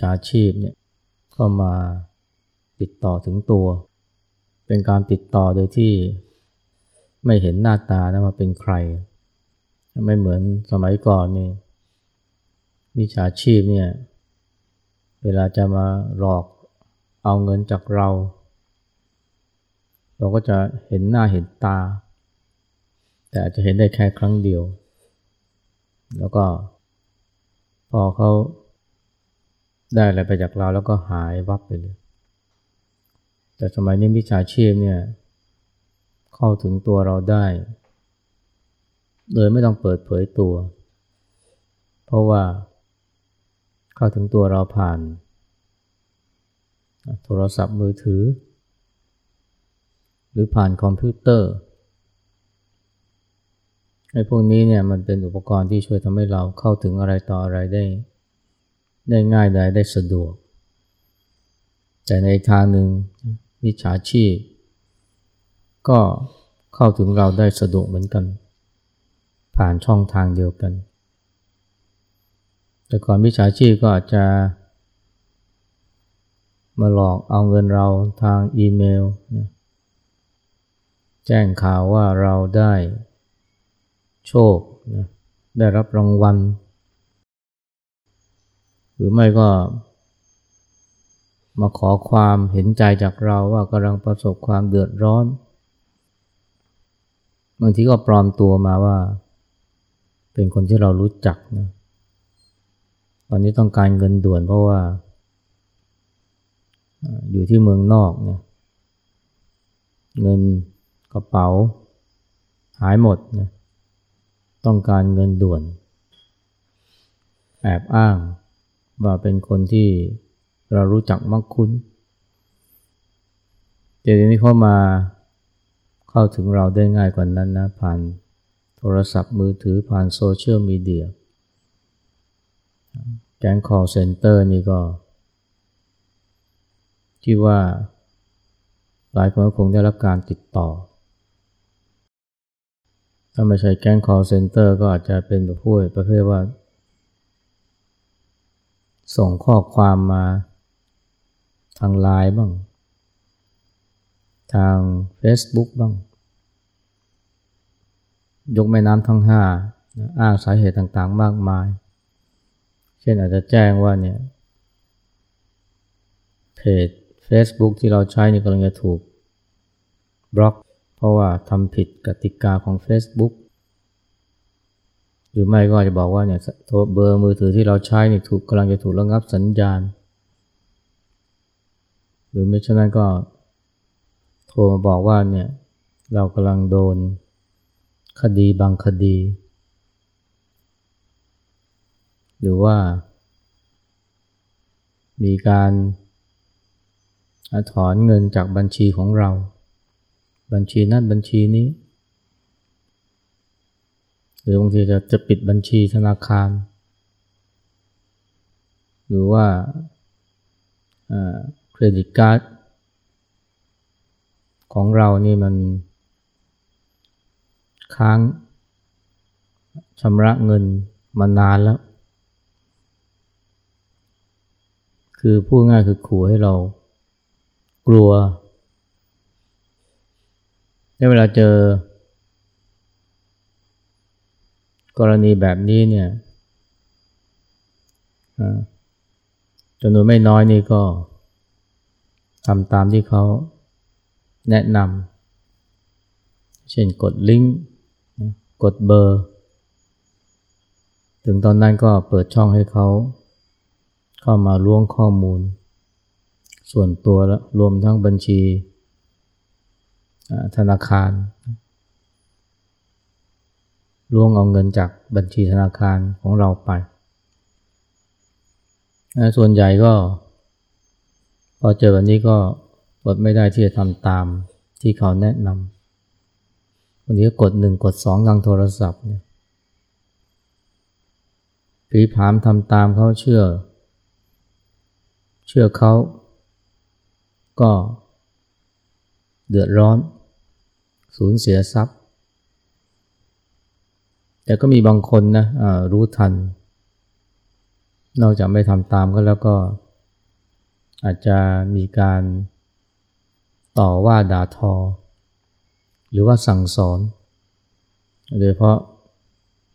ที่ไม่โดนวิชาชีพเนี่ยเข้ามาติดต่อถึงตัว เป็นการติดต่อโดยที่ไม่เห็นหน้าตานะว่าเป็นใคร ไม่เหมือนสมัยก่อนนี่วิชาชีพเนี่ยเวลาจะมาหลอกเอาเงินจากเรา เราก็จะเห็นหน้าเห็นตา แต่อาจจะเห็นได้แค่ครั้งเดียว แล้วก็พอเขา ได้อะไรไปจากเราแล้วก็หายวับไปเลย แต่สมัยนี้วิชาชีพเนี่ยเข้าถึงตัวเราได้ โดยไม่ต้องเปิดเผยตัว เพราะว่า เข้าถึงตัวเราผ่าน โทรศัพท์มือถือ หรือผ่านคอมพิวเตอร์ไอ้พวกนี้เนี่ยมันเป็นอุปกรณ์ที่ช่วยทำให้เราเข้าถึงอะไรต่ออะไรได้ ได้ง่ายได้ได้สะดวก แต่ในทางหนึ่งวิชาชีพ ก็เข้าถึงเราได้สะดวกเหมือนกัน ผ่านช่องทางเดียวกัน แต่ก่อนวิชาชีพก็อาจจะ มาหลอกเอาเงินเราทางอีเมล แจ้งข่าวว่าเราได้โชค ได้รับรางวัล หรือไม่ก็มาขอความเห็นใจจากเราว่ากำลังประสบความเดือดร้อน บางทีก็ปลอมตัวมาว่า เป็นคนที่เรารู้จักนะตอนนี้ต้องการเงินด่วนเพราะว่า อยู่ที่เมืองนอกเนี่ยเงินกระเป๋า หายหมดนะต้องการเงินด่วน แอบอ้าง ว่าเป็นคนที่เรารู้จักมักคุ้นแต่ทีนี้เข้ามาเข้าถึงเราได้ง่ายกว่านั้นนะผ่านโทรศัพท์มือถือผ่านโซเชียลมีเดียแก๊ง call center นี่ก็ ที่ว่าหลายคนคงได้รับการติดต่อ ถ้าไม่ใช่แก๊ง call center ก็อาจจะเป็นแบบพูดประเภทว่า ส่งข้อความมา ทางไลน์บ้าง ทาง Facebook บ้าง ยกแม่น้ำทั้งห้าอ้างสาเหตุต่างๆมากมาย เช่นอาจจะแจ้งว่าเนี่ยเพจ Facebook ที่เราใช้นี่กำลังจะถูกบล็อก เพราะว่าทำผิดกติกาของ Facebook หรือไม่ก็จะบอกว่าเนี่ยโทรเบอร์มือถือที่เราใช้นี่ถูกกำลังจะถูกระงับสัญญาณ หรือไม่เช่นนั้นก็โทรมาบอกว่าเนี่ยเรากำลังโดนคดีบางคดี หรือว่า มีการถอนเงินจากบัญชีของเรา บัญชีนั้นบัญชีนี้ หรือบางทีจะจะปิดบัญชีธนาคาร หรือว่าเครดิตการ์ดของเรานี่มันค้างชำระเงินมานานแล้ว คือพูดง่ายคือขู่ให้เรากลัวในเวลาเจอ กรณีแบบนี้เนี่ยจำนวนไม่น้อยนี่ก็ทำตามที่เขาแนะนำเช่นกดลิงก์กดเบอร์ ถึงตอนนั้นก็เปิดช่องให้เขาเข้ามาล้วงข้อมูล ส่วนตัวและรวมทั้งบัญชีธนาคาร ล่วงเอาเงินจากบัญชีธนาคารของเราไป ส่วนใหญ่ก็ พอเจอแบบนี้ก็อดไม่ได้ที่จะทำตามที่เขาแนะนำวันนี้ก็กดหนึ่งกดสองทางโทรศัพท์เนี่ยผีผามทำตามเขาเชื่อ เชื่อเขาก็เดือดร้อน สูญเสียทรัพย์ แต่ก็มีบางคนนะรู้ทัน นอกจากไม่ทำตามก็แล้วก็ อาจจะมีการต่อว่าด่าทอ หรือว่าสั่งสอน โดยเพราะ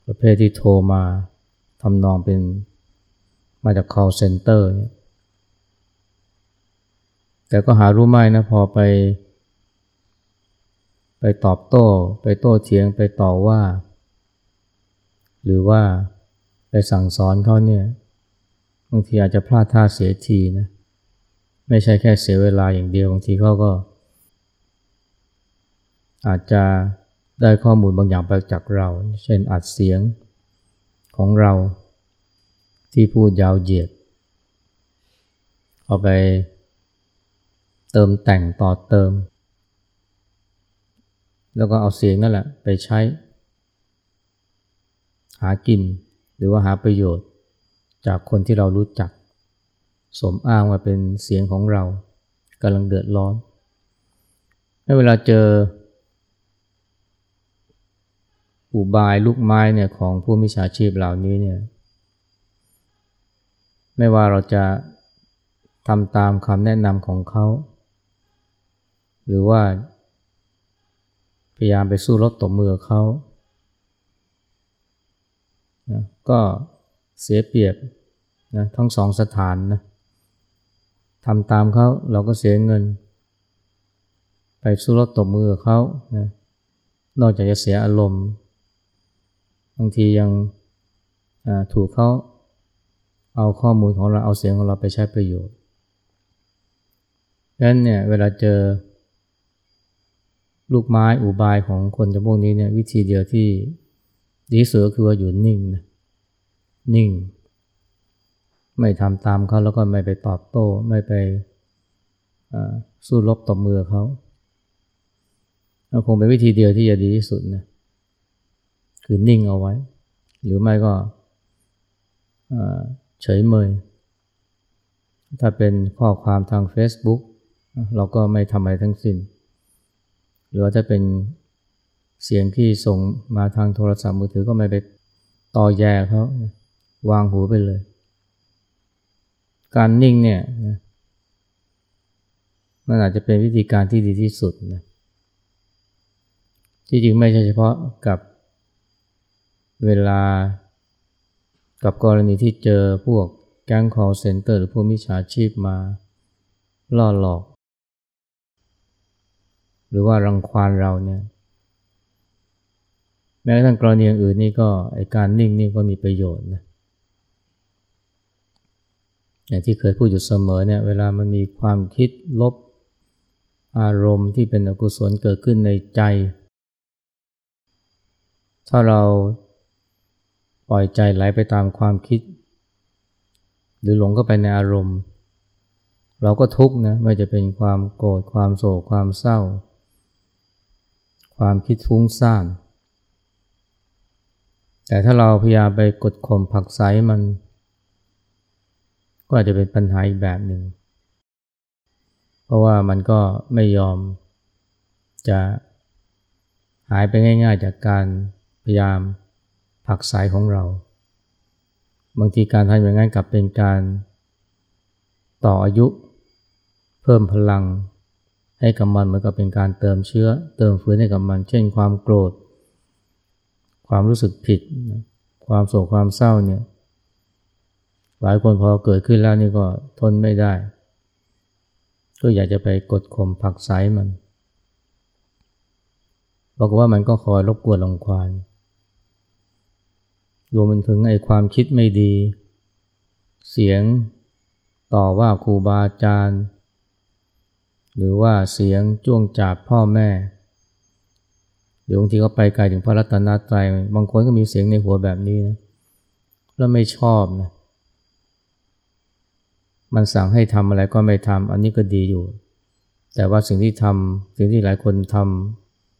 ประเภทที่โทรมาทำนองเป็นมาจาก call center เนี่ยแต่ก็หารู้ไม่นะพอไป ไปตอบโต้ ไปโต้เถียงไปต่อว่า หรือว่าไปสั่งสอนเขาเนี่ยบางทีอาจจะพลาดท่าเสียทีนะไม่ใช่แค่เสียเวลาอย่างเดียวบางทีเขาก็ อาจจะได้ข้อมูลบางอย่างไปจากเรา เช่นอัดเสียงของเราที่พูดยาวเหยียด เอาไปเติมแต่งต่อเติม แล้วก็เอาเสียงนั่นแหละไปใช้ หากิน หรือว่าหาประโยชน์ จากคนที่เรารู้จัก สมอ้างว่าเป็นเสียงของเรากำลังเดือดร้อนเวลาเจอ อุบายลูกไม้เนี่ยของผู้มิจฉาชีพเหล่านี้เนี่ยไม่ว่าเราจะทำตามคำแนะนำของเขา หรือว่าพยายามไปสู้รบตบมือเขา นะก็เสียเปรียบนะทั้งสองสถานนะทำตามเขาเราก็เสียเงิน ไปสู้รบตบมือเขานะนอกจากจะเสียอารมณ์ บางทียังถูกเขาเอาข้อมูลของเราเอาเสียงของเราไปใช้ประโยชน์ดังนั้นเนี่ยเวลาเจอลูกไม้อุบายของคนจำพวกนี้เนี่ยวิธีเดียวที่ ดีสุดก็คือว่าอยู่นิ่งนะนิ่ง ไม่ทำตามเขาแล้วก็ไม่ไปตอบโต้ ไม่ไปสู้รบตบมือเขาคงเป็นวิธีเดียวที่จะดีที่สุดนะคือนิ่งเอาไว้ หรือไม่ก็เฉยเมย ถ้าเป็นข้อความทาง Facebook เราก็ไม่ทำอะไรทั้งสิ้น หรือว่าถ้าเป็น เสียงที่ส่งมาทางโทรศัพท์มือถือก็ไม่ไปต่อแย่เขาวางหูไปเลย การนิ่งเนี่ยมันอาจจะเป็นวิธีการที่ดีที่สุดนะที่จริงไม่ใช่เฉพาะกับเวลากับกรณีที่เจอพวกแก๊ง call center หรือพวกมิจฉาชีพมาล่อหลอก หรือว่ารังควานเราเนี่ย แม้กระทั่งกรณีอื่นนี่ก็ไอการนิ่งนี่ก็มีประโยชน์นะอย่างที่เคยพูดอยู่เสมอเนี่ยเวลามันมีความคิดลบอารมณ์ที่เป็นอกุศลเกิดขึ้นในใจ ถ้าเราปล่อยใจไหลไปตามความคิด หรือหลงเข้าไปในอารมณ์ เราก็ทุกข์นะไม่จะเป็นความโกรธความโศกความเศร้า ความคิดฟุ้งซ่าน แต่ถ้าเราพยายามไปกดข่มผักไสมัน ก็อาจจะเป็นปัญหาอีกแบบหนึ่ง เพราะว่ามันก็ไม่ยอมจะหายไปง่าย ๆ จากการพยายามผักสายของเรา บางทีการทำอย่างนั้นกลับเป็นการต่ออายุ เพิ่มพลังให้กับมันเหมือนกับเป็นการเติมเชื้อ เติมฟื้นให้กับมัน เช่นความโกรธ ความรู้สึกผิด ความโศกความเศร้าเนี่ย หลายคนพอเกิดขึ้นแล้วนี่ก็ทนไม่ได้ ก็อยากจะไปกดข่มผักไสมันบอกว่ามันก็คอยรบกวนลงควานรวมถึงไอ้ความคิดไม่ดี เสียงต่อว่าครูบาอาจารย์ หรือว่าเสียงจ้วงจาบพ่อแม่ รือบางทีก็ไปไกลถึงพระรัตนตรัยบางคนก็มีเสียงในหัวแบบนี้นะแล้วไม่ชอบนะมันสั่งให้ทำอะไรก็ไม่ทำอันนี้ก็ดีอยู่ แต่ว่าสิ่งที่ทำสิ่งที่หลายคนท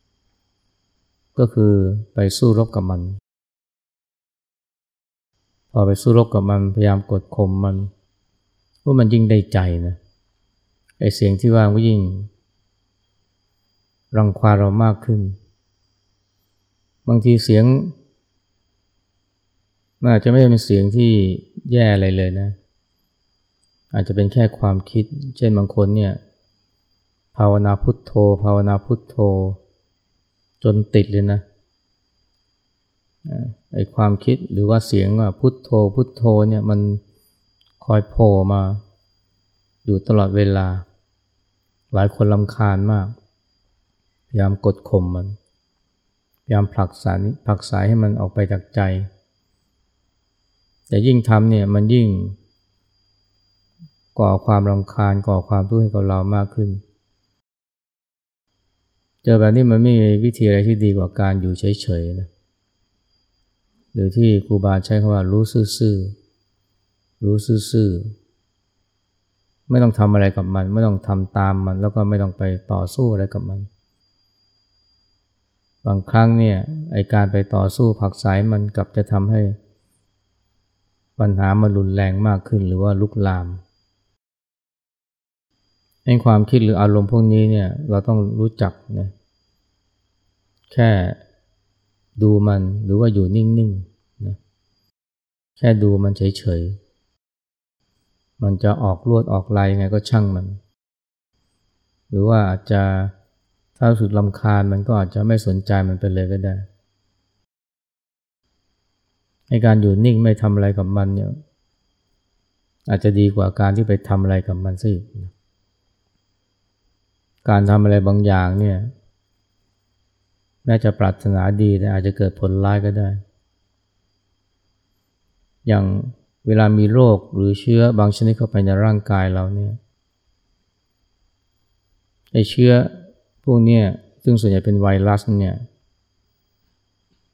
ำก็คือไปสู้รบกับมัน พอไปสู้รบกับมันพยายามกดข่มมันว่ามันยิ่งได้ใจนะไอเสียงที่ว่าก็ยิ่งรังควาเรามากขึ้น บางทีเสียงมันอาจจะไม่เป็นเสียงที่แย่อะไรเลยนะ อาจจะเป็นแค่ความคิด เช่นบางคนเนี่ย ภาวนาพุทโธ ภาวนาพุทโธ จนติดเลยนะไอความคิดหรือว่าเสียงว่าพุทโธ พุทโธเนี่ยมันคอยโผล่มา อยู่ตลอดเวลา หลายคนลำคาญมาก พยายามกดข่มมัน พยายามผลักสายผลักสายให้มันออกไปจากใจ แต่ยิ่งทำเนี่ยมันยิ่ง ก่อความรำคาญก่อความทุกข์ให้กับเรามากขึ้น เจอแบบนี้มันไม่มีวิธีอะไรที่ดีกว่าการอยู่เฉยๆนะหรือที่ครูบาใช้คำว่ารู้ซื่อๆรู้ซื่อๆไม่ต้องทำอะไรกับมัน ไม่ต้องทำตามมัน แล้วก็ไม่ต้องไปต่อสู้อะไรกับมัน บางครั้งเนี่ยไอการไปต่อสู้ผักสายมันกลับจะทำให้ ปัญหามันรุนแรงมากขึ้นหรือว่าลุกลามไอความคิดหรืออารมณ์พวกนี้เนี่ยเราต้องรู้จักนะแค่ดูมันหรือว่าอยู่นิ่งๆนะแค่ดูมันเฉยๆ มันจะออกลวดออกลายไงก็ช่างมัน หรือว่าอาจจะ ถ้าสุดลำคาญมันก็อาจจะไม่สนใจมันไปเลยก็ได้ในการอยู่นิ่งไม่ทำอะไรกับมันเนี่ยอาจจะดีกว่าการที่ไปทำอะไรกับมันซะอีกการทำอะไรบางอย่างเนี่ยแม้จะปรารถนาดีแต่อาจจะเกิดผลร้ายก็ได้ อย่างเวลามีโรคหรือเชื้อบางชนิดเข้าไปในร่างกายเราเนี่ยไอเชื้อ พวกนี้ซึ่งส่วนใหญ่เป็นไวรัสเนี่ย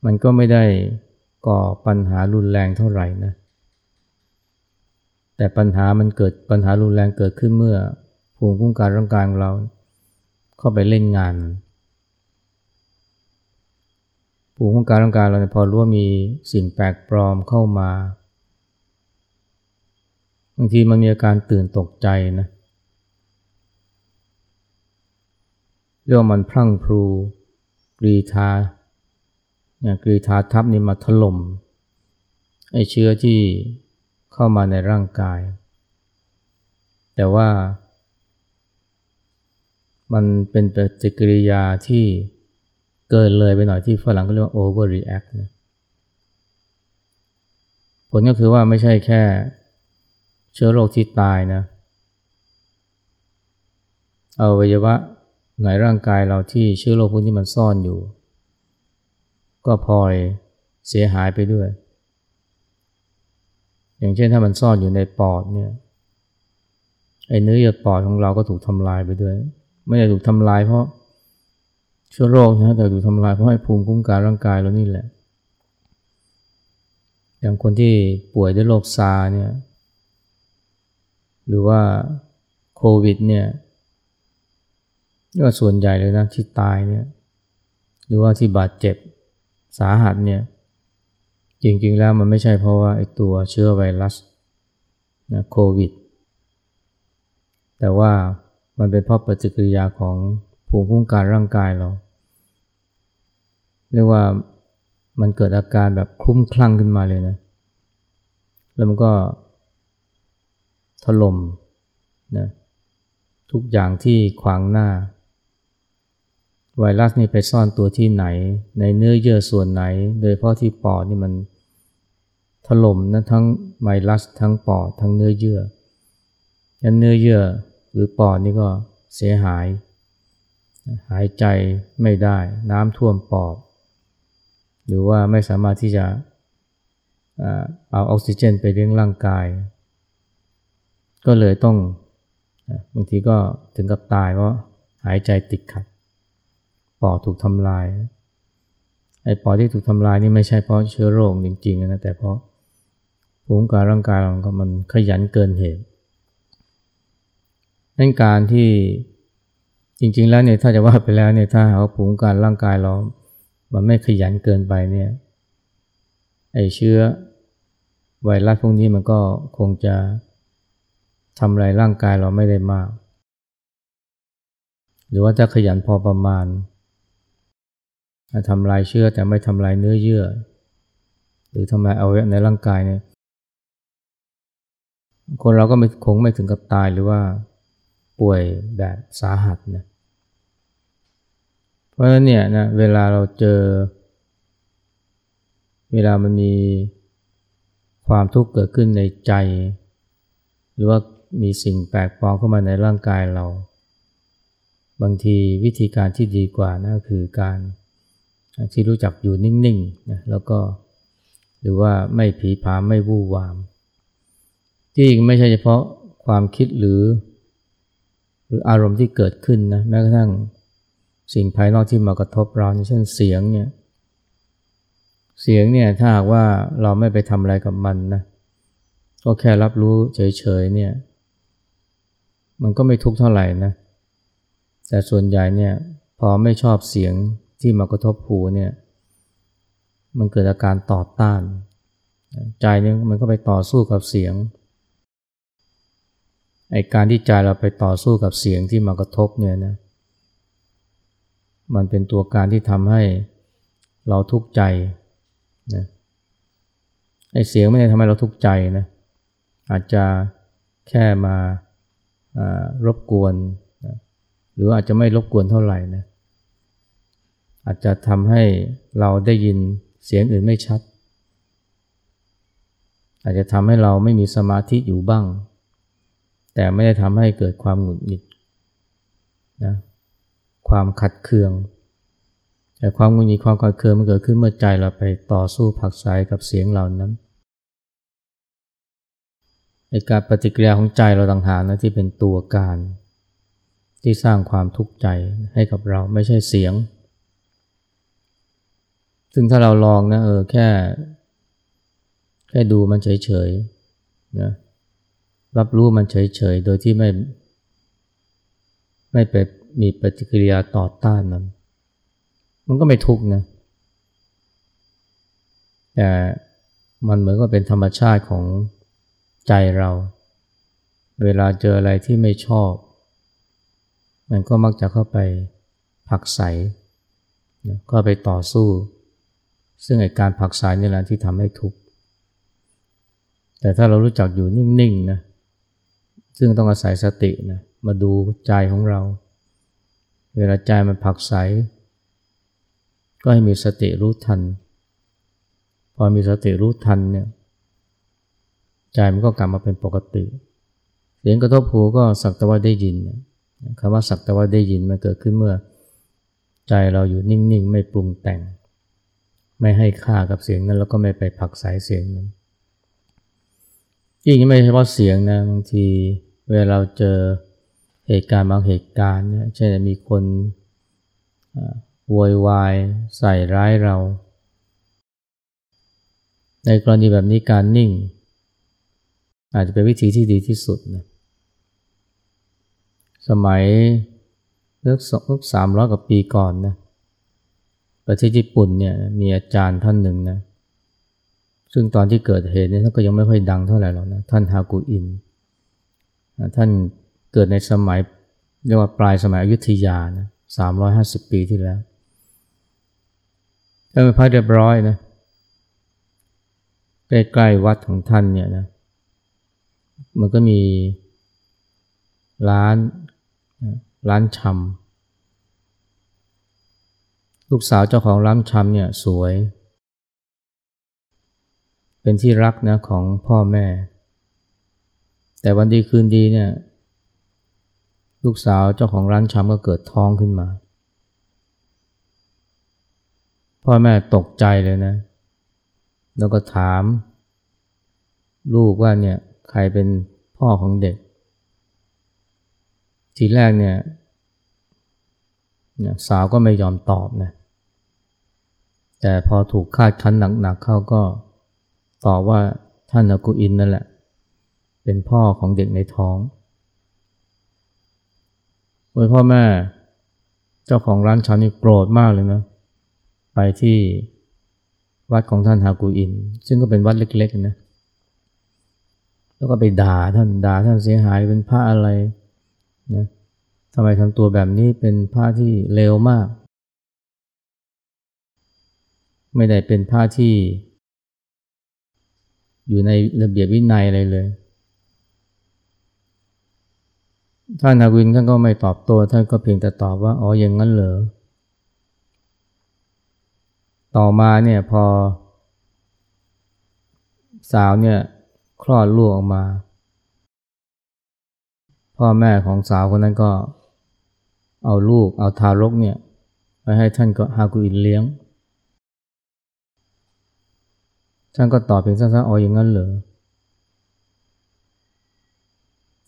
มันก็ไม่ได้ก่อปัญหารุนแรงเท่าไหร่นะ แต่ปัญหามันเกิดปัญหารุนแรงเกิดขึ้นเมื่อภูมิคุ้มกันร่างกายของเรา เข้าไปเล่นงาน ภูมิคุ้มกันร่างกายเราเนี่ยพอรู้ว่ามีสิ่งแปลกปลอมเข้ามา บางทีมันมีอาการตื่นตกใจนะเเรียกว่ามันพลั่งพลูกรีธาเนี่ยกรีธาทับนี่มาถล่มไอเชื้อที่เข้ามาในร่างกาย แต่ว่ามันเป็นปฏิกิริยาที่เกินเลยไปหน่อยที่ฝรั่งก็เรียกว่า overreact นะผลก็คือว่าไม่ใช่แค่เชื้อโรคที่ตายนะอวัยวะ ในร่างกายเราที่เชื้อโรคพวกนี้มันซ่อนอยู่ ก็พลอยเสียหายไปด้วย อย่างเช่นถ้ามันซ่อนอยู่ในปอดเนี่ยไอ้เนื้อเยื่อปอดของเราก็ถูกทำลายไปด้วย ไม่ได้ถูกทำลายเพราะเชื้อโรคนะแต่ถูกทำลายเพราะให้ภูมิคุ้มกันร่างกายเรานี่แหละ อย่างคนที่ป่วยด้วยโรคซาเนี่ยหรือว่าโควิดเนี่ย ก็ส่วนใหญ่เลยนะที่ตายเนี่ยหรือว่าที่บาดเจ็บสาหัสเนี่ยจริงๆแล้วมันไม่ใช่เพราะว่าไอ้ตัวเชื้อไวรัสนะโควิด แต่ว่ามันเป็นเพราะปฏิกิริยาของภูมิคุ้มกันร่างกายเรา เรียกว่ามันเกิดอาการแบบคลุ้มคลั่งขึ้นมาเลยนะ แล้วมันก็ถล่มนะทุกอย่างที่ขวางหน้า ไวรัสนี่ไปซ่อนตัวที่ไหน ในเนื้อเยื่อส่วนไหน โดยเพราะที่ปอดนี่มันถล่มนะทั้งไวรัสทั้งปอดทั้งเนื้อเยื่อยันเนื้อเยื่อหรือปอดนี่ก็เสียหาย หายใจไม่ได้น้ำท่วมปอด หรือว่าไม่สามารถที่จะเอาออกซิเจนไปเลี้ยงร่างกาย ก็เลยต้องบางทีก็ถึงกับตายเพราะหายใจติดขัด ปอดถูกทำลาย ไอ้ปอดที่ถูกทำลายนี่ไม่ใช่เพราะเชื้อโรคจริงๆนะแต่เพราะภูมิการร่างกายเรามันขยันเกินเหตุนั่นการที่จริงๆแล้วเนี่ยถ้าจะว่าไปแล้วเนี่ยถ้าหาภูมิการร่างกายเรา มันไม่ขยันเกินไปเนี่ยไอเชื้อไวรัสพวกนี้มันก็คงจะทำลายร่างกายเราไม่ได้มาก หรือว่าถ้าขยันพอประมาณ ทำลายเชื้อแต่ไม่ทำลายเนื้อเยื่อ หรือทำลายอวัยวะในร่างกายเนี่ยคนเราก็ไม่คงไม่ถึงกับตายหรือว่าป่วยแบบสาหัสนะเพราะฉะนั้นเนี่ยนะเวลาเราเจอ เวลามันมีความทุกข์เกิดขึ้นในใจ หรือว่ามีสิ่งแปลกปลอมเข้ามาในร่างกายเรา บางทีวิธีการที่ดีกว่านะคือการ ที่รู้จักอยู่นิ่งๆนะแล้วก็หรือว่าไม่ผีผามไม่วู่วาม ที่จริงไม่ใช่เฉพาะความคิดหรือ หรืออารมณ์ที่เกิดขึ้นนะแม้กระทั่งสิ่งภายนอกที่มากระทบเราเช่นเสียงเนี่ยเสียงเนี่ยถ้าหากว่าเราไม่ไปทำอะไรกับมันนะก็แค่รับรู้เฉยๆเนี่ยมันก็ไม่ทุกข์เท่าไหร่นะแต่ส่วนใหญ่เนี่ยพอไม่ชอบเสียง ที่มากระทบหูเนี่ย มันเกิดอาการต่อต้าน ใจเนี่ยมันก็ไปต่อสู้กับเสียงไอการที่ใจเราไปต่อสู้กับเสียงที่มากระทบเนี่ยนะ มันเป็นตัวการที่ทำให้เราทุกข์ใจนะไอเสียงไม่ได้ทำให้เราทุกข์ใจนะ อาจจะแค่มารบกวนนะหรืออาจจะไม่รบกวนเท่าไหร่นะ อาจจะทำให้เราได้ยินเสียงอื่นไม่ชัด อาจจะทำให้เราไม่มีสมาธิอยู่บ้าง แต่ไม่ได้ทำให้เกิดความหงุดหงิดนะความขัดเคือง แต่ความหงุดหงิดความขัดเคืองมันเกิดขึ้นเมื่อใจเราไปต่อสู้ผักสายกับเสียงเหล่านั้นในการปฏิกิริยาของใจเราต่างหากนะที่เป็นตัวการ ที่สร้างความทุกข์ใจให้กับเราไม่ใช่เสียง ซึ่งถ้าเราลองนะเออแค่ แค่ดูมันเฉยๆนะรับรู้มันเฉยๆ โดยที่ไม่ ไม่ไปมีปฏิกิริยาต่อต้านมัน มันก็ไม่ทุกข์นะแต่มันเหมือนก็เป็นธรรมชาติของใจเรา เวลาเจออะไรที่ไม่ชอบ มันก็มักจะเข้าไปผักใสก็ไปต่อสู้ ซึ่งไอการผักสายนี่แหละที่ทำให้ทุกข์แต่ถ้าเรารู้จักอยู่นิ่งๆนะซึ่งต้องอาศัยสตินะมาดูใจของเรา เวลาใจมันผักใสก็ให้มีสติรู้ทัน พอมีสติรู้ทันเนี่ยใจมันก็กลับมาเป็นปกติ เสียงกระทบหูก็สักแต่ว่าได้ยินคำว่าสักแต่ว่าได้ยินมันเกิดขึ้นเมื่อ ใจเราอยู่นิ่งๆ ไม่ปรุงแต่ง ไม่ให้ค่ากับเสียงนั้น แล้วก็ไม่ไปผักสายเสียงนั้นยิ่งไม่เฉพาะเสียงนะบางทีเวลาเราเจอเหตุการณ์บางเหตุการณ์เนี่ยเช่นมีคนโวยวายใส่ร้ายเรา ในกรณีแบบนี้การนิ่ง อาจจะเป็นวิธีที่ดีที่สุดนะสมัยเลือกสามร้อยกว่าปีก่อนนะ ประเทศญี่ปุ่นเนี่ยมีอาจารย์ท่านหนึ่งนะซึ่งตอนที่เกิดเหตุเนี่ยท่านก็ยังไม่ค่อยดังเท่าไหร่หรอกนะท่านฮากุอิน ท่านเกิดในสมัยเรียกว่าปลายสมัยอยุธยานะสามร้อยห้าสิบปีที่แล้วท่านเป็นพระเรียบร้อยนะใกล้ๆวัดของท่านเนี่ยนะมันก็มีร้านร้านชำ ลูกสาวเจ้าของร้านชำเนี่ยสวย เป็นที่รักนะของพ่อแม่ แต่วันดีคืนดีเนี่ย ลูกสาวเจ้าของร้านชำก็เกิดท้องขึ้นมา พ่อแม่ตกใจเลยนะ แล้วก็ถาม ลูกว่าเนี่ยใครเป็นพ่อของเด็ก ทีแรกเนี่ยสาวก็ไม่ยอมตอบนะ แต่พอถูกคาดคั้นหนักๆเข้าก็ตอบว่าท่านอากุอินนั่นแหละ เป็นพ่อของเด็กในท้องโดยพ่อแม่เจ้าของร้านชานี่โกรธมากเลยนะ ไปที่วัดของท่านฮากุอิน ซึ่งก็เป็นวัดเล็กๆนะแล้วก็ไปด่าท่านด่าท่านเสียหายเป็นพระอะไรนะทำไมทำตัวแบบนี้เป็นพระที่เลวมาก ไม่ได้เป็นผ้าที่ อยู่ในระเบียบวินัยอะไรเลย ท่านนาวินท่านก็ไม่ตอบโต้ท่านก็เพียงแต่ตอบว่าอ๋ออย่างนั้นเหรอ ต่อมาเนี่ยพอ สาวเนี่ยคลอดลูกออกมา พ่อแม่ของสาวคนนั้นก็เอาลูกเอาทารกเนี่ยไปให้ท่านก็ฮากุอินเลี้ยง ท่านก็ตอบเพียงสั้นๆอ๋ออย่างนั้นเหรอ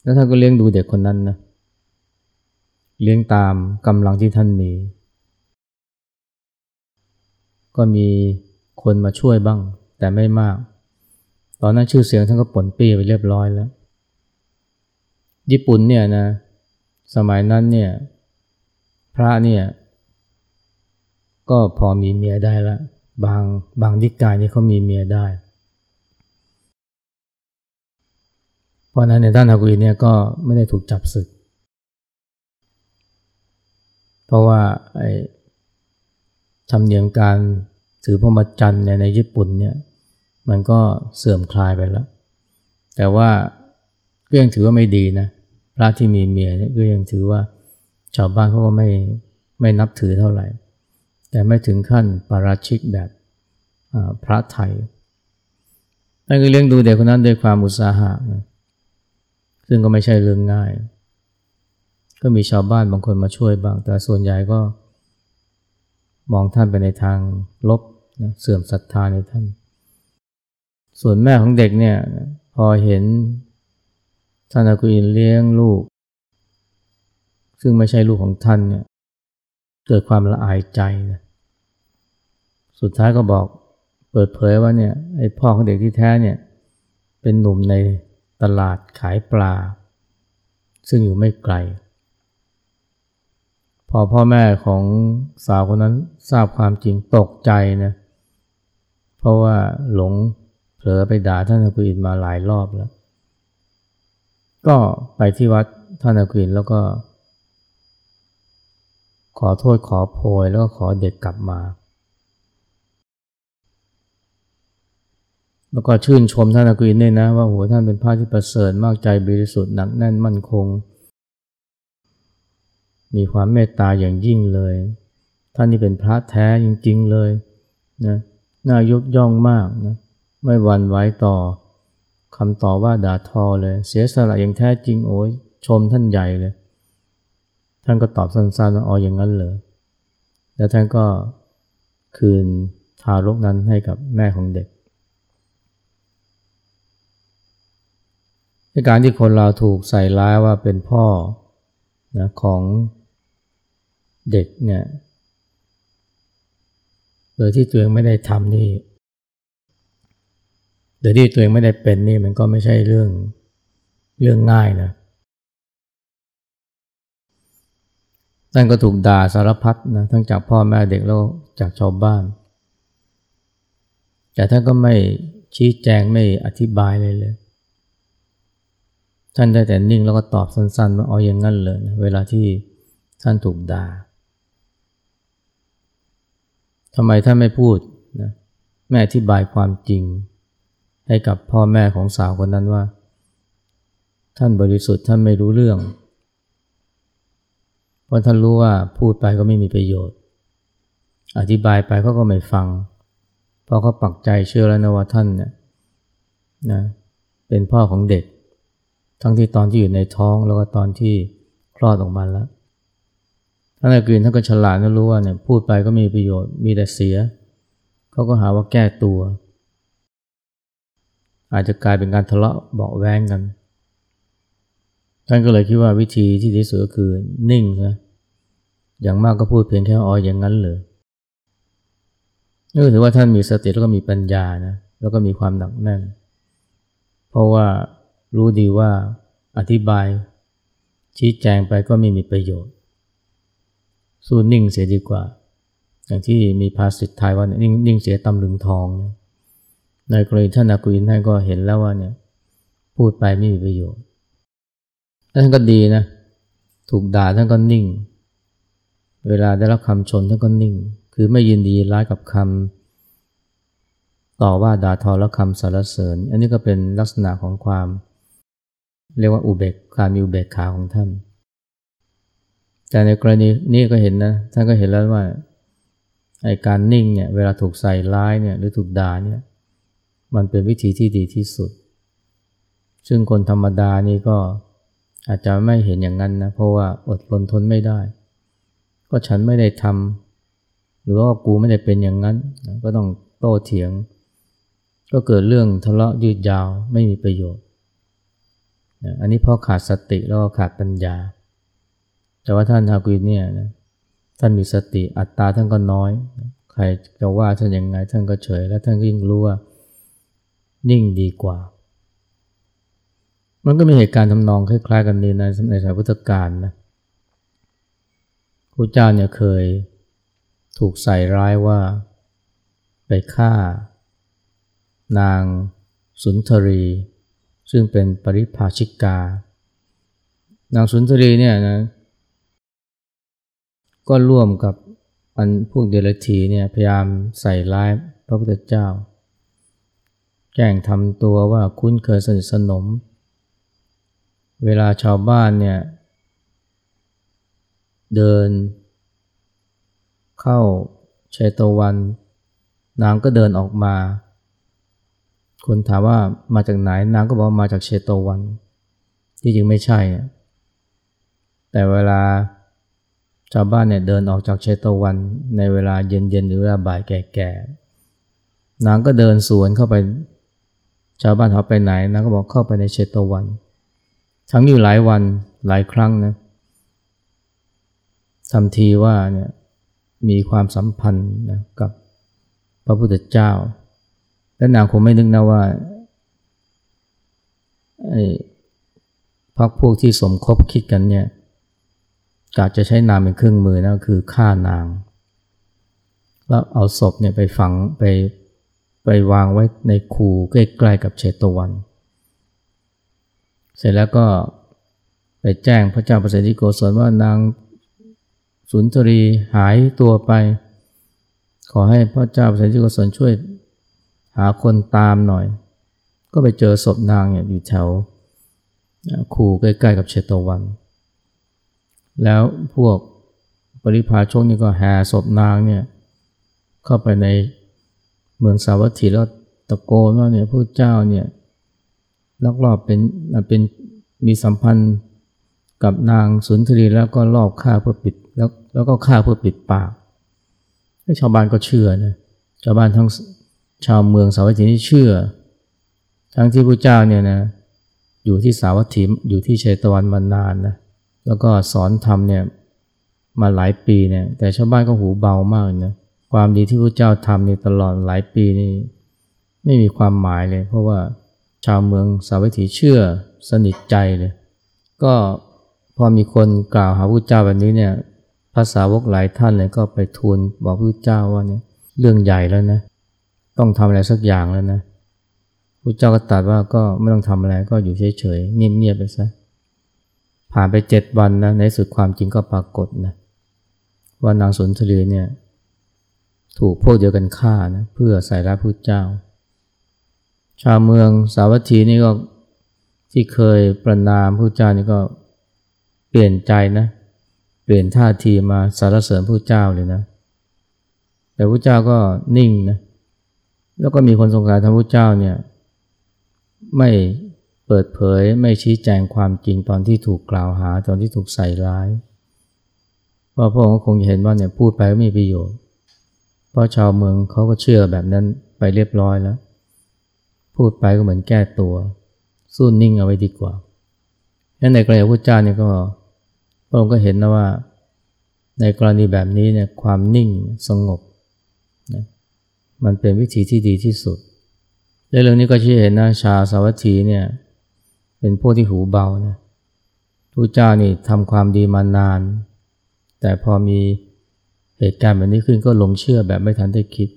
แล้วท่านก็เลี้ยงดูเด็กคนนั้นนะ เลี้ยงตามกำลังที่ท่านมี ก็มีคนมาช่วยบ้าง แต่ไม่มาก ตอนนั้นชื่อเสียงท่านก็ป่นปี้ไปเรียบร้อยแล้ว ญี่ปุ่นเนี่ยนะ สมัยนั้นเนี่ย พระเนี่ย ก็พอมีเมียได้แล้ว บางบางนิกายนี่เขามีเมียได้ เพราะนั้นในด้านฮากุอิเนี่ยก็ไม่ได้ถูกจับศึก เพราะว่าไอ้ธรรมเนียมการถือพรหมจรรย์ในญี่ปุ่นเนี่ยมันก็เสื่อมคลายไปแล้ว แต่ว่าก็ยังถือว่าไม่ดีนะพระที่มีเมียเนี่ยก็ยังถือว่าชาวบ้านเขาก็ไม่ไม่นับถือเท่าไหร่ แต่ไม่ถึงขั้นปาราชิกแบบพระไทยนั่นคือเลี้ยงดูเด็กคนนั้นด้วยความอุตสาหะนะซึ่งก็ไม่ใช่เรื่องง่าย ก็มีชาวบ้านบางคนมาช่วยบ้าง แต่ส่วนใหญ่ก็ มองท่านไปในทางลบนะเสื่อมศรัทธาในท่าน ส่วนแม่ของเด็กเนี่ย พอเห็นท่านอากุอินเลี้ยงลูก ซึ่งไม่ใช่ลูกของท่านเนี่ย เกิดความละอายใจนะสุดท้ายก็บอกเปิดเผยว่าเนี่ยไอ้พ่อของเด็กที่แท้เนี่ยเป็นหนุ่มในตลาดขายปลา ซึ่งอยู่ไม่ไกล พอพ่อแม่ของสาวคนนั้นทราบความจริงตกใจนะเพราะว่าหลงเผลอไปด่าท่านอากุอินมาหลายรอบแล้ว ก็ไปที่วัดท่านอากุอินแล้วก็ ขอโทษขอโพยแล้วก็ขอเด็กกลับมา แล้วก็ชื่นชมท่านอากุินด้วยนะ ว่าโหท่านเป็นพระที่ประเสริฐมากใจบริสุทธิ์หนักแน่นมั่นคง มีความเมตตาอย่างยิ่งเลย ท่านนี่เป็นพระแท้จริง ๆเลยนะน่ายกย่องมากนะไม่หวั่นไหวต่อคำต่อว่าด่าทอเลย เสียสละอย่างแท้จริงโอ้ยชมท่านใหญ่เลย ท่านก็ตอบสั้นๆว่าอ๋ออย่างนั้นเหรอแล้วท่านก็คืนทารกนั้นให้กับแม่ของเด็กในการที่คนเราถูกใส่ร้ายว่าเป็นพ่อนะของเด็กเนี่ย โดยที่ตัวเองไม่ได้ทำนี่ โดยที่ตัวเองไม่ได้เป็นนี่มันก็ไม่ใช่เรื่องเรื่องง่ายนะ ท่านก็ถูกด่าสารพัดนะทั้งจากพ่อแม่เด็กแล้วจากชาวบ้าน แต่ท่านก็ไม่ชี้แจงไม่อธิบายเลยเลย ท่านได้แต่นิ่งแล้วก็ตอบสั้นๆว่าอ๋อย่างนั้นเลยนะเวลาที่ท่านถูกด่าทำไมท่านไม่พูดนะแม่อธิบายความจริง ให้กับพ่อแม่ของสาวคนนั้นว่า ท่านบริสุทธิ์ท่านไม่รู้เรื่อง เพราะท่านรู้ว่าพูดไปก็ไม่มีประโยชน์ อธิบายไปเขาก็ไม่ฟัง เพราะเขาปักใจเชื่อแล้วนะว่าท่านเนี่ยนะเป็นพ่อของเด็ก ทั้งที่ตอนที่อยู่ในท้องแล้วก็ตอนที่คลอดออกมาแล้วท่านอากินท่านก็ฉลาดนะรู้ว่าเนี่ยพูดไปก็มีประโยชน์มีแต่เสีย เขาก็หาว่าแก้ตัว อาจจะกลายเป็นการทะเลาะเบาแวงกัน ท่านก็เลยคิดว่าวิธีที่ดีสุดก็คือนิ่งนะอย่างมากก็พูดเพียงแค่อ๋ออย่างนั้นเลยนี่ถือว่าท่านมีสติแล้วก็มีปัญญานะแล้วก็มีความหนักแน่น เพราะว่ารู้ดีว่าอธิบาย ชี้แจงไปก็ไม่มีประโยชน์ สู้นิ่งเสียดีกว่า อย่างที่มีภาษิตไทยว่านิ่งนิ่งเสียตำลึงทองในกรณีท่านอากุอินท่านก็เห็นแล้วว่าเนี่ยพูดไปไม่มีประโยชน์ ท่านก็ดีนะ ถูกด่าท่านก็นิ่ง เวลาได้รับคำชมท่านก็นิ่ง คือไม่ยินดีร้ายกับคำต่อว่าด่าทอและคำสรรเสริญ อันนี้ก็เป็นลักษณะของความ เรียกว่าอุเบกกามีอุเบกขาของท่าน แต่ในกรณีนี้ก็เห็นนะ ท่านก็เห็นแล้วว่าไอการนิ่งเนี่ยเวลาถูกใส่ร้ายเนี่ยหรือถูกด่าเนี่ยมันเป็นวิธีที่ดีที่สุด ซึ่งคนธรรมดานี่ก็ อาจจะไม่เห็นอย่างนั้นนะ เพราะว่าอดทนทนไม่ได้ ก็ฉันไม่ได้ทำหรือว่ากูไม่ได้เป็นอย่างนั้น ก็ต้องโต้เถียง ก็เกิดเรื่องทะเลาะยืดยาวไม่มีประโยชน์ อันนี้เพราะขาดสติแล้วก็ขาดปัญญา แต่ว่าท่านฮากุยเนี่ยนะท่านมีสติอัตตาท่านก็น้อย ใครจะว่าท่านยังไงท่านก็เฉย และท่านก็ยิ่งรู้ว่า นิ่งดีกว่า มันก็มีเหตุการณ์ทำนองคล้ายๆ กันนี้นะในสายพุทธกาลนะพระเจ้าเนี่ยเคยถูกใส่ร้ายว่าไปฆ่า นางสุนทรี ซึ่งเป็นปริภาชิกา นางสุนทรีเนี่ยนะก็ร่วมกับอันพวกเดรัจฉีเนี่ยพยายามใส่ร้ายพระพุทธเจ้า แกล้งทำตัวว่าคุ้นเคยสนิทสนม เวลาชาวบ้านเนี่ย เดิน เข้าเชตวัน นางก็เดินออกมา คนถามว่ามาจากไหนนางก็บอกมาจากเชตวัน ที่จริงไม่ใช่ แต่เวลาชาวบ้านเนี่ยเดินออกจากเชตวัน ในเวลาเย็นๆหรือเวลาบ่ายแก่ๆนางก็เดินสวนเข้าไป ชาวบ้านเขาไปไหนนางก็บอกเข้าไปในเชตวัน ทั้งอยู่หลายวันหลายครั้งนะทำทีว่าเนี่ยมีความสัมพันธ์นะกับพระพุทธเจ้า และนางคงไม่นึกนะว่าไอ้พักพวกที่สมคบคิดกันเนี่ยกาจะใช้นามเป็นเครื่องมือนะคือฆ่านาง แล้วเอาศพเนี่ยไปฝังไปไปวางไว้ในคูใกล้ๆกับเชตวันเเสร็จแล้วก็ไปแจ้งพระเจ้าประสิทธิโกศลว่านางสุนทรีหายตัวไป ขอให้พระเจ้าประสิทธิโกศลช่วยหาคนตามหน่อย ก็ไปเจอศพนางเนี่ยอยู่แถวคูใกล้ๆกับเชตวัน แล้วพวกปริพาชกนี่ก็แห่ศพนางเนี่ยเข้าไปในเมืองสาวัตถีแล้วตะโกนว่าเนี่ยพระเจ้าเนี่ย ลักลอบเป็นเป็นมีสัมพันธ์กับนางสุนทรีแล้วก็ลอบฆ่าเพื่อปิดแล้วแล้วก็ฆ่าเพื่อปิดปากให้ชาวบ้านก็เชื่อนะชาวบ้านทั้งชาวเมืองสาวัตถีนี่เชื่อ ทั้งที่พระเจ้าเนี่ยนะอยู่ที่สาวัตถีอยู่ที่เชตวันมานานนะแล้วก็สอนทำเนี่ยมาหลายปีเนี่ยแต่ชาวบ้านก็หูเบามากนะความดีที่พระเจ้าทำนี่ตลอดหลายปีนี่ไม่มีความหมายเลย เพราะว่า ชาวเมืองสาวัตถีเชื่อสนิทใจเลย ก็พอมีคนกล่าวหาพระเจ้าแบบนี้เนี่ยภาษาวกหลายท่านเลยก็ไปทูลบอกพระเจ้าว่าเนี่ยเรื่องใหญ่แล้วนะ ต้องทำอะไรสักอย่างแล้วนะพระเจ้าก็ตรัสว่าก็ไม่ต้องทำอะไรก็อยู่เฉยๆเงียบๆไปซะผ่านไปเจ็ดวันนะในสุดความจริงก็ปรากฏนะว่านางสุนทรีเนี่ยถูกพวกเดียวกันฆ่านะเพื่อใส่ร้ายพระเจ้า ชาวเมืองสาวัตถีนี่ก็ที่เคยประนามพระเจ้านี่ก็เปลี่ยนใจนะ เปลี่ยนท่าทีมาสารเสริญพระเจ้าเลยนะ แต่พระเจ้าก็นิ่งนะแล้วก็มีคนสงสัยทำพระเจ้าเนี่ยไม่เปิดเผยไม่ชี้แจงความจริงตอนที่ถูกกล่าวหาตอนที่ถูกใส่ร้ายเพราะพระองค์คงเห็นว่าเนี่ยพูดไปไม่มีประโยชน์ เพราะชาวเมืองเขาก็เชื่อแบบนั้นไปเรียบร้อยแล้ว พูดไปก็เหมือนแก้ตัว สู้นิ่งเอาไว้ดีกว่านั้นในกรณีพระเจ้าเนี่ยก็พระองค์ก็เห็นนะว่า ในกรณีแบบนี้เนี่ยความนิ่งสงบนะมันเป็นวิธีที่ดีที่สุดในเรื่องนี้ก็ชี้เห็นนะชาสาวัตถีเนี่ยเป็นพวกที่หูเบานะทูเจ้านี่ทำความดีมานาน แต่พอมีเหตุการณ์แบบนี้ขึ้นก็หลงเชื่อแบบไม่ทันได้คิด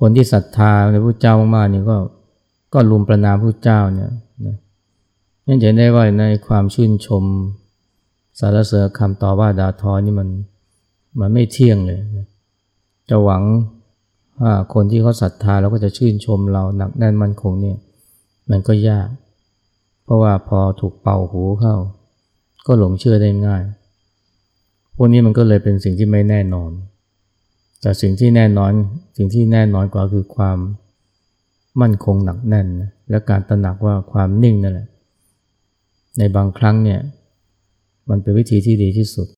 คนที่ศรัทธาในพระเจ้ามากๆนี่ก็ ก็ลุมประนามพระเจ้าเนี่ยนะนั่นจะได้ว่าในความชื่นชมสารเสริญคำต่อว่าดาทอนี่มันมันไม่เที่ยงเลยนะจะหวังว่าคนที่เขาศรัทธาแล้วก็จะชื่นชมเราหนักแน่นมั่นคงเนี่ยมันก็ยาก เพราะว่าพอถูกเป่าหูเข้า ก็หลงเชื่อได้ง่าย พวกนี้มันก็เลยเป็นสิ่งที่ไม่แน่นอน แต่สิ่งที่แน่นอนสิ่งที่แน่นอนกว่าคือความ มั่นคงหนักแน่น และการตระหนักว่าความนิ่งนั่นแหละ ในบางครั้งเนี่ยมันเป็นวิธีที่ดีที่สุด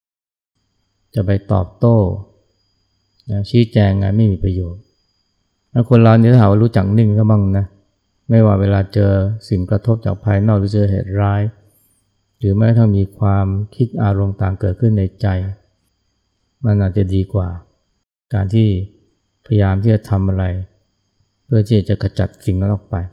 จะไปตอบโต้นะชี้แจงไงไม่มีประโยชน์ถ้าคนเราเนี่ยถ้าว่ารู้จักนิ่งก็บ้างนะ ไม่ว่าเวลาเจอสิ่งกระทบจากภายนอกหรือเจอเหตุร้าย หรือแม้ทั้งมีความคิดอารมณ์ต่างเกิดขึ้นในใจ มันอาจจะดีกว่า การที่พยายามที่จะทำอะไร พื่อที่จะกระจัดสิ่งนั้นออกไป